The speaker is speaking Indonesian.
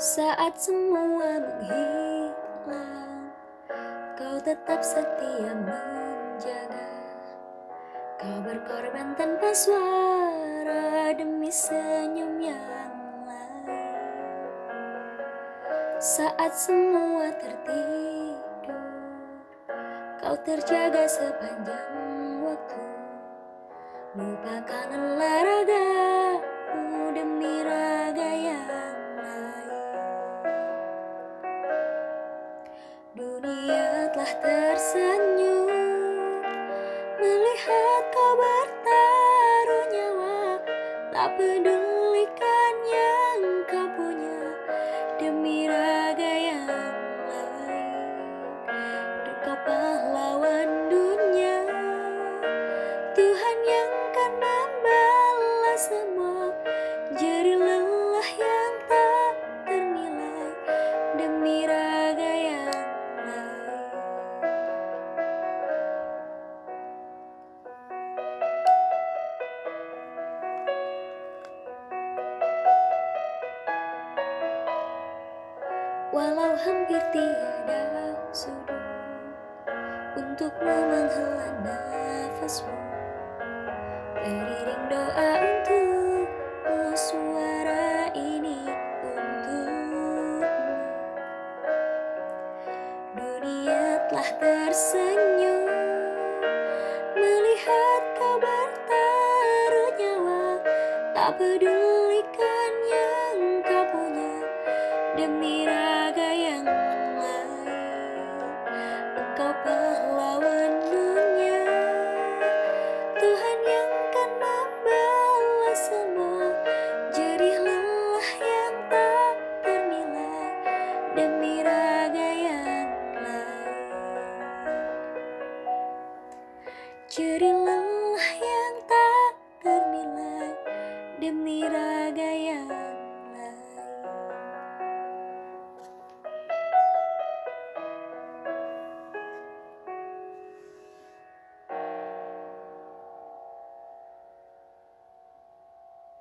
Saat semua menghilang, kau tetap setia menjaga. Kau berkorban tanpa suara demi senyum yang lain. Saat semua tertidur, kau terjaga sepanjang waktu. Lupakan lelah tersenyum. Melihat kau bertaruh nyawa, tak pedulikan walau hampir tiada sudut untuk menghela nafasmu. Teriring doa untuk suara ini untukmu. Dunia telah tersenyum melihat kau bertaruh nyawa. Tak pedulikan yang kau punya demi Jadi Tuhan yang kan membalas semua. Jerih yang tak ternilai demi raga lain.